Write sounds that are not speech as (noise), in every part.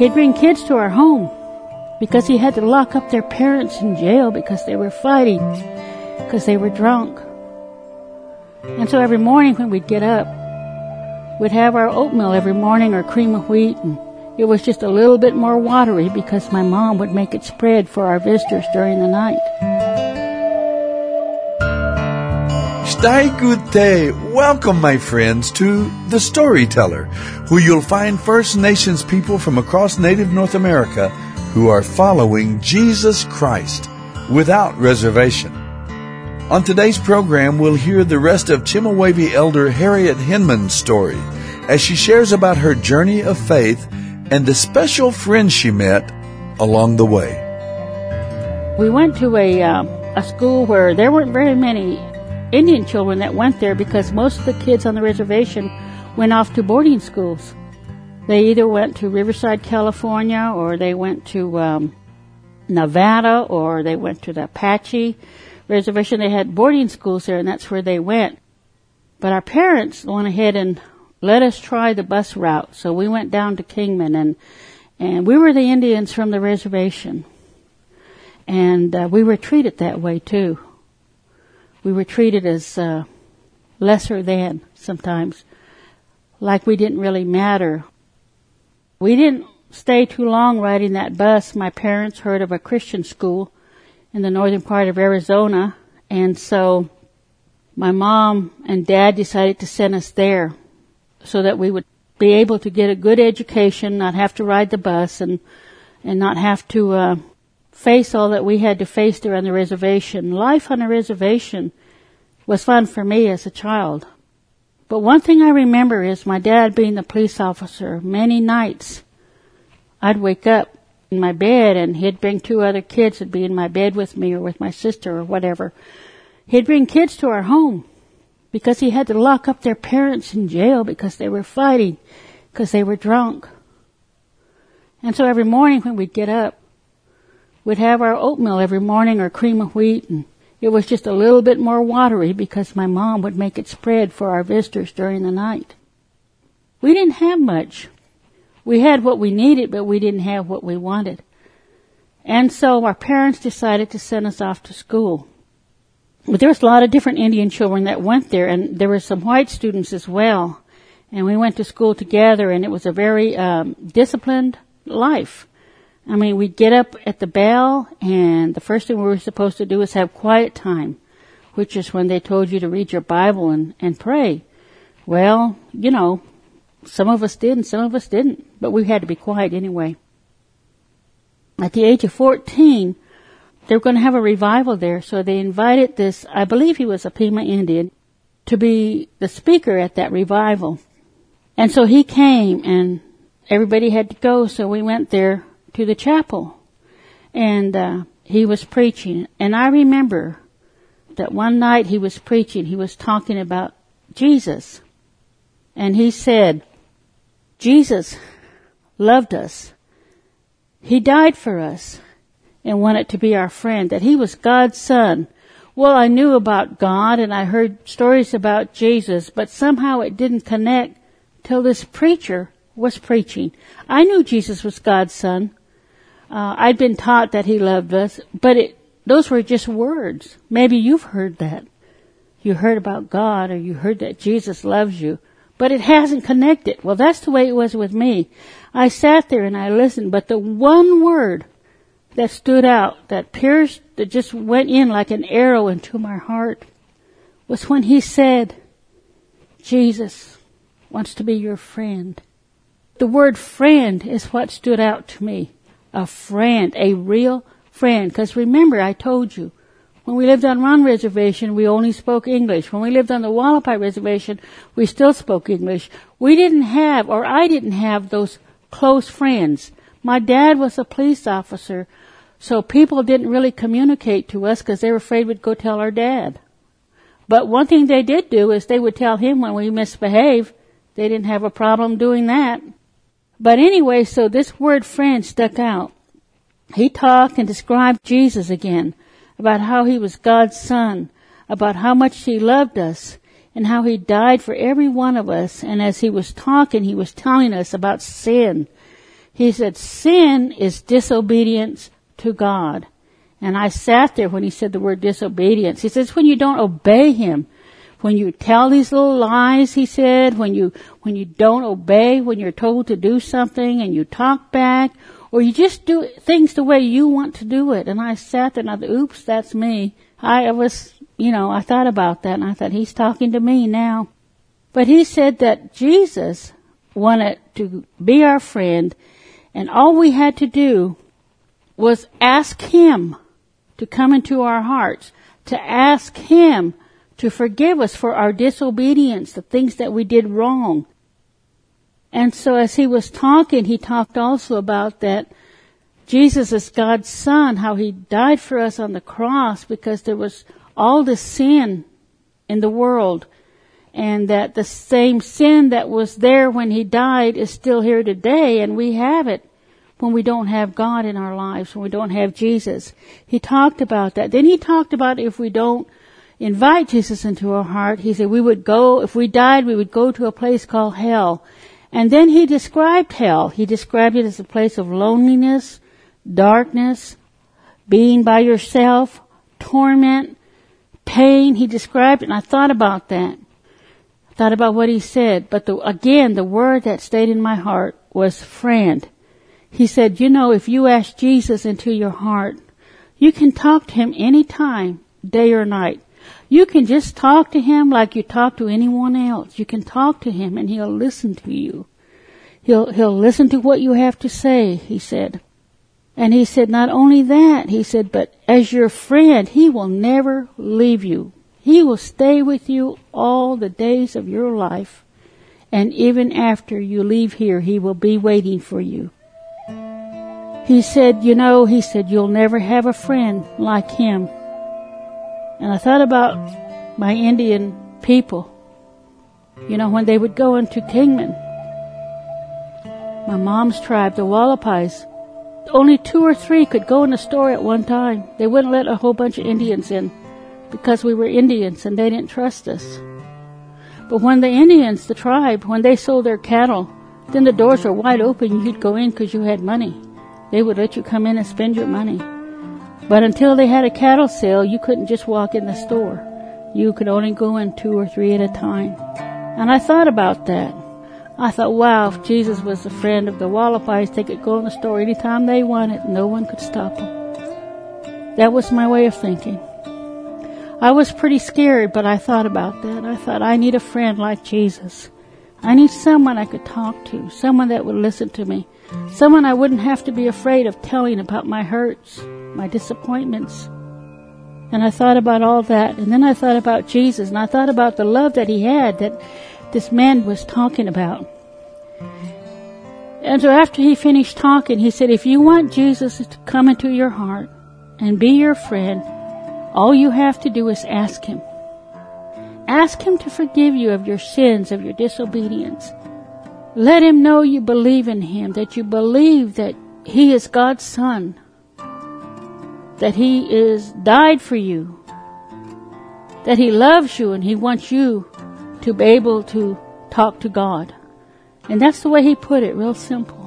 He'd bring kids to our home because he had to lock up their parents in jail because they were fighting, because they were drunk. And so every morning when we'd get up, we'd have our oatmeal every morning or cream of wheat and it was just a little bit more watery because my mom would make it spread for our visitors during the night. Stai good. Welcome, my friends, to The Storyteller, where you'll find First Nations people from across native North America who are following Jesus Christ without reservation. On today's program, we'll hear the rest of Chemehuevi elder Harriet Hinman's story as she shares about her journey of faith and the special friends she met along the way. We went to a, uh, a school where there weren't very many Indian children that went there because most of the kids on the reservation went off to boarding schools. They either went to Riverside, California, or they went to um, Nevada, or they went to the Apache reservation. They had boarding schools there, and that's where they went. But our parents went ahead and let us try the bus route. So we went down to Kingman, and and we were the Indians from the reservation, and uh, we were treated that way too we were treated as uh, lesser than sometimes, like we didn't really matter. We didn't stay too long riding that bus. My parents heard of a Christian school in the northern part of Arizona, and so my mom and dad decided to send us there so that we would be able to get a good education, not have to ride the bus, and and not have to uh, face all that we had to face there on the reservation. Life on a reservation was fun for me as a child. But one thing I remember is my dad being the police officer. Many nights I'd wake up in my bed and he'd bring two other kids that'd be in my bed with me or with my sister or whatever. He'd bring kids to our home because he had to lock up their parents in jail because they were fighting, because they were drunk. And so every morning when we'd get up, We'd have our oatmeal every morning or cream of wheat and it was just a little bit more watery because my mom would make it spread for our visitors during the night. We didn't have much. We had what we needed, but we didn't have what we wanted. And so our parents decided to send us off to school. But there was a lot of different Indian children that went there, and there were some white students as well. And we went to school together, and it was a very um, disciplined life. I mean, we'd get up at the bell, and the first thing we were supposed to do was have quiet time, which is when they told you to read your Bible and, and pray. Well, you know, some of us did and some of us didn't, but we had to be quiet anyway. At the age of 14, they were going to have a revival there, so they invited this, I believe he was a Pima Indian, to be the speaker at that revival. And so he came and everybody had to go, so we went there to the chapel, and uh, he was preaching. And I remember that one night he was preaching. He was talking about Jesus, and he said, "Jesus loved us. He died for us." and wanted to be our friend, that he was God's son. Well, I knew about God and I heard stories about Jesus, but somehow it didn't connect till this preacher was preaching. I knew Jesus was God's son, uh, I'd been taught that he loved us, but it, those were just words. Maybe you've heard that. You heard about God or you heard that Jesus loves you, but it hasn't connected. Well, that's the way it was with me. I sat there and I listened, but the one word that stood out, that pierced, that just went in like an arrow into my heart was when he said, Jesus wants to be your friend. The word friend is what stood out to me a friend, a real friend. Because remember, I told you, when we lived on Ron Reservation, we only spoke English. When we lived on the Hualapai Reservation, we still spoke English. We didn't have, or I didn't have those close friends. My dad was a police officer, so people didn't really communicate to us because they were afraid we'd go tell our dad. But one thing they did do is they would tell him when we misbehaved. They didn't have a problem doing that. But anyway, so this word friend stuck out. He talked and described Jesus again, about how he was God's son, about how much he loved us, and how he died for every one of us. And as he was talking, he was telling us about sin. He said, sin is disobedience to God. And I sat there when he said the word disobedience. He says, when you don't obey him, when you tell these little lies, he said, when you, when you don't obey, when you're told to do something and you talk back, or you just do things the way you want to do it. And I sat there and I thought, oops, that's me. I was, you know, I thought about that and I thought, he's talking to me now. But he said that Jesus wanted to be our friend and all we had to do was ask him to come into our hearts, to ask him to forgive us for our disobedience, the things that we did wrong. And so as he was talking, he talked also about that Jesus is God's son, how he died for us on the cross because there was all the sin in the world and that the same sin that was there when he died is still here today and we have it when we don't have God in our lives, when we don't have Jesus. He talked about that. Then he talked about if we don't invite Jesus into our heart, he said we would go, if we died, we would go to a place called hell. And then he described hell. He described it as a place of loneliness, darkness, being by yourself, torment, pain. He described it and I thought about that. I thought about what he said. But the, again, the word that stayed in my heart was friend. He said, you know, if you ask Jesus into your heart, you can talk to him anytime, day or night. You can just talk to him like you talk to anyone else. You can talk to him and he'll listen to you. He'll, he'll listen to what you have to say, he said. And he said, not only that, he said, but as your friend, he will never leave you. He will stay with you all the days of your life. And even after you leave here, he will be waiting for you. He said, you know, he said, you'll never have a friend like him. And I thought about my Indian people. You know, when they would go into Kingman, my mom's tribe, the Hualapais, only two or three could go in the store at one time. They wouldn't let a whole bunch of Indians in because we were Indians and they didn't trust us. But when the Indians, the tribe, when they sold their cattle, then the doors were wide open. You'd go in because you had money. They would let you come in and spend your money. But until they had a cattle sale, you couldn't just walk in the store. You could only go in two or three at a time. And I thought about that. I thought, wow, if Jesus was a friend of the Hualapais, they could go in the store anytime they wanted. No one could stop them. That was my way of thinking. I was pretty scared, but I thought about that. I thought, I need a friend like Jesus. I need someone I could talk to, someone that would listen to me, someone I wouldn't have to be afraid of telling about my hurts, my disappointments. And I thought about all that. And then I thought about Jesus and I thought about the love that he had that this man was talking about. And so after he finished talking, he said, if you want Jesus to come into your heart and be your friend, all you have to do is ask him. Ask him to forgive you of your sins, of your disobedience. Let him know you believe in him, that you believe that he is God's son, that He is died for you, that He loves you and He wants you to be able to talk to God. And that's the way He put it, real simple.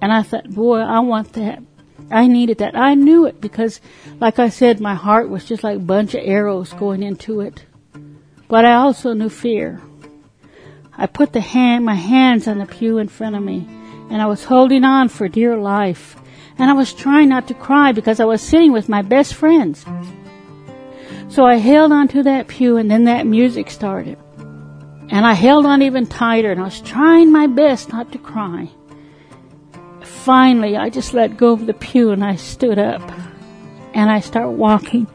And I thought, boy, I want that. I needed that. I knew it because, like I said, my heart was just like a bunch of arrows going into it. But I also knew fear. I put the hand, my hands on the pew in front of me, and I was holding on for dear life. And I was trying not to cry because I was sitting with my best friends. So I held onto that pew and then that music started. And I held on even tighter and I was trying my best not to cry. Finally, I just let go of the pew and I stood up and I started walking.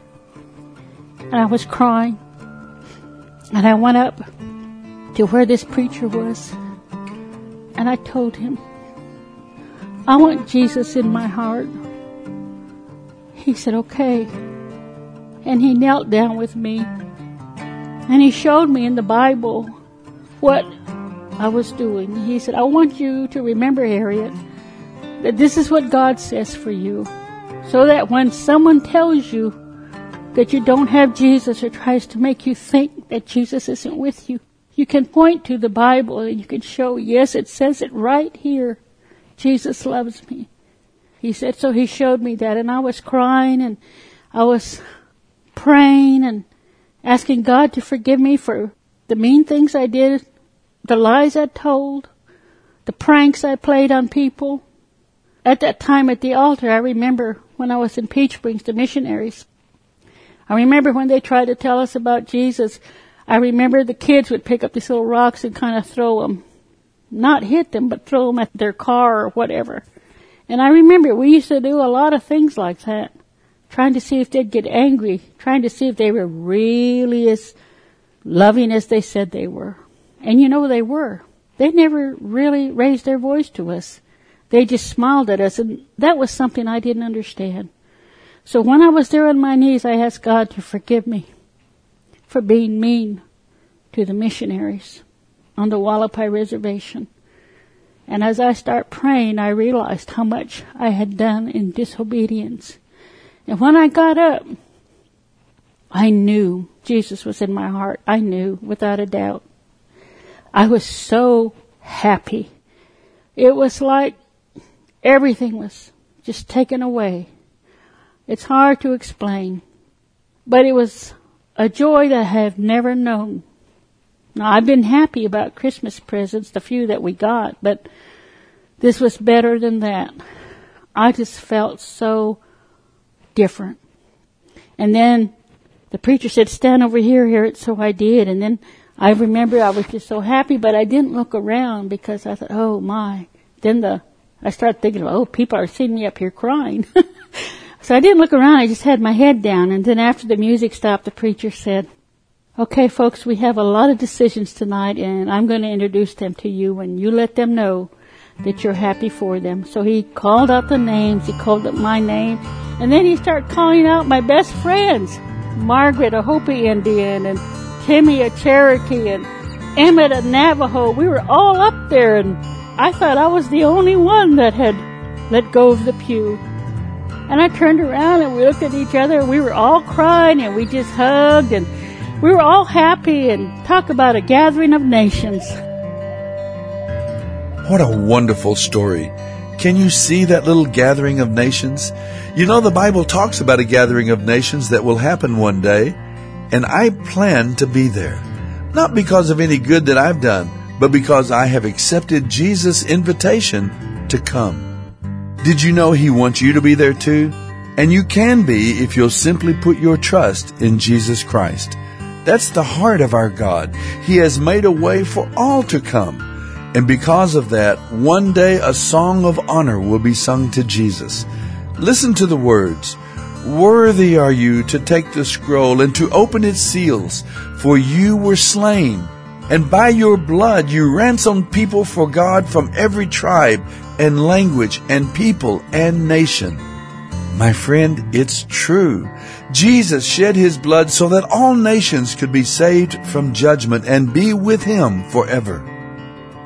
And I was crying. And I went up to where this preacher was and I told him, I want Jesus in my heart. He said, okay. And he knelt down with me. And he showed me in the Bible what I was doing. He said, I want you to remember, Harriet, that this is what God says for you. So that when someone tells you that you don't have Jesus or tries to make you think that Jesus isn't with you, you can point to the Bible and you can show, yes, it says it right here Jesus loves me. He said, so he showed me that and I was crying and I was praying and asking God to forgive me for the mean things I did, the lies I told, the pranks I played on people. At that time at the altar, I remember when I was in Peach Springs, the missionaries. I remember when they tried to tell us about Jesus, I remember the kids would pick up these little rocks and kind of throw them. Not hit them, but throw them at their car or whatever. And I remember we used to do a lot of things like that. Trying to see if they'd get angry. Trying to see if they were really as loving as they said they were. And you know they were. They never really raised their voice to us. They just smiled at us and that was something I didn't understand. So when I was there on my knees, I asked God to forgive me for being mean to the missionaries on the Hualapai Reservation. And as I start praying, I realized how much I had done in disobedience. And when I got up, I knew Jesus was in my heart. I knew without a doubt. I was so happy. It was like everything was just taken away. It's hard to explain, but it was a joy that I have never known. Now I've been happy about Christmas presents, the few that we got, but this was better than that. I just felt so different. And then the preacher said, stand over here, Harriet, so I did. And then I remember I was just so happy, but I didn't look around because I thought, oh my. Then the, I started thinking, oh, people are seeing me up here crying. (laughs) so I didn't look around, I just had my head down. And then after the music stopped, the preacher said, okay folks, we have a lot of decisions tonight and I'm going to introduce them to you and you let them know that you're happy for them. So he called out the names, he called up my name, and then he started calling out my best friends. Margaret, a Hopi Indian, and Timmy, a Cherokee, and Emmett, a Navajo. We were all up there, and I thought I was the only one that had let go of the pew. And I turned around and we looked at each other and we were all crying and we just hugged and we were all happy and talk about a gathering of nations. What a wonderful story. Can you see that little gathering of nations? You know, the Bible talks about a gathering of nations that will happen one day, and I plan to be there. Not because of any good that I've done, but because I have accepted Jesus' invitation to come. Did you know He wants you to be there too? And you can be if you'll simply put your trust in Jesus Christ. That's the heart of our God. He has made a way for all to come. And because of that, one day a song of honor will be sung to Jesus. Listen to the words. Worthy are you to take the scroll and to open its seals, for you were slain, and by your blood you ransomed people for God from every tribe and language and people and nation. My friend, it's true. Jesus shed his blood so that all nations could be saved from judgment and be with him forever.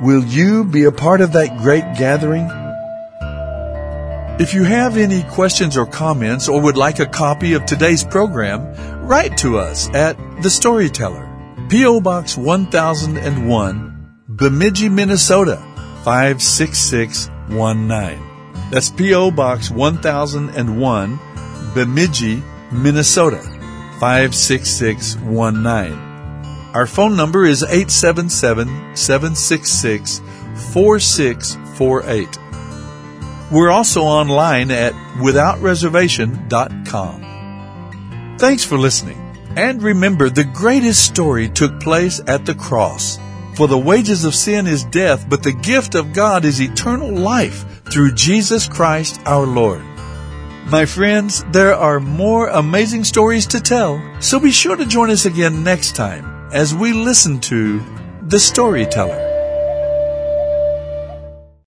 Will you be a part of that great gathering? If you have any questions or comments or would like a copy of today's program, write to us at The Storyteller, P.O. Box 1001, Bemidji, Minnesota 56619. That's P.O. Box 1001, Bemidji, Minnesota 56619. Our phone number is 877 766 4648. We're also online at withoutreservation.com. Thanks for listening. And remember, the greatest story took place at the cross. For the wages of sin is death, but the gift of God is eternal life through Jesus Christ our Lord. My friends, there are more amazing stories to tell, so be sure to join us again next time as we listen to The Storyteller.